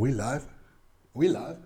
we live? we live?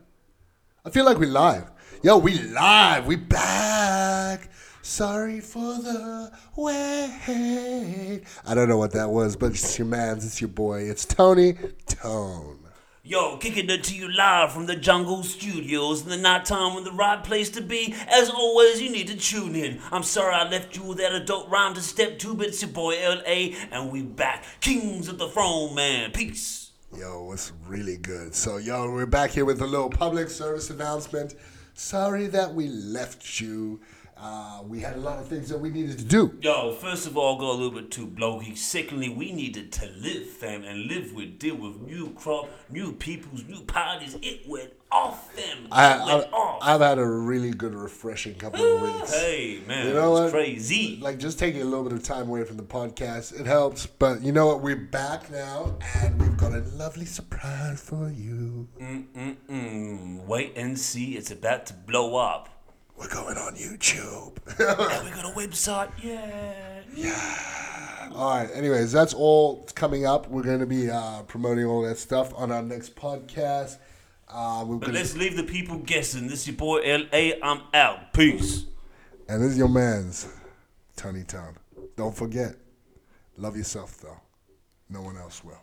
I feel like we live. Yo, we live. We back. Sorry for the wait. I don't know what that was, but it's your man's. It's your boy. It's Tony Tone. Yo, kicking it to you live from the Jungle Studios in the nighttime when the right place to be. As always, you need to tune in. I'm sorry I left you with that adult rhyme to step two, but it's your boy LA, and we back. Kings of the throne, man. Peace. Yo, it's really good. So, yo, we're back here with a little public service announcement. Sorry that we left you. Uh, we had a lot of things that we needed to do. Yo, first of all, go a little bit too blokey. Secondly, we needed to live, fam, and live with, deal with new crop, new peoples, new parties. It went off, fam. I, went I, off. I've had a really good, refreshing couple of weeks. hey, man, You know what? crazy. Like just taking a little bit of time away from the podcast, it helps. But you know what? We're back now, and we've got a lovely surprise for you. Mm-mm-mm. Wait and see. It's about to blow up. We're going on YouTube. And we got a website. Yeah. all right. Anyways, that's all coming up. We're going to be uh, promoting all that stuff on our next podcast. Uh, we're But gonna, let's leave the people guessing. This is your boy LA. I'm out. Peace. and this is your man's Tony Town. Don't forget, love yourself though. No one else will.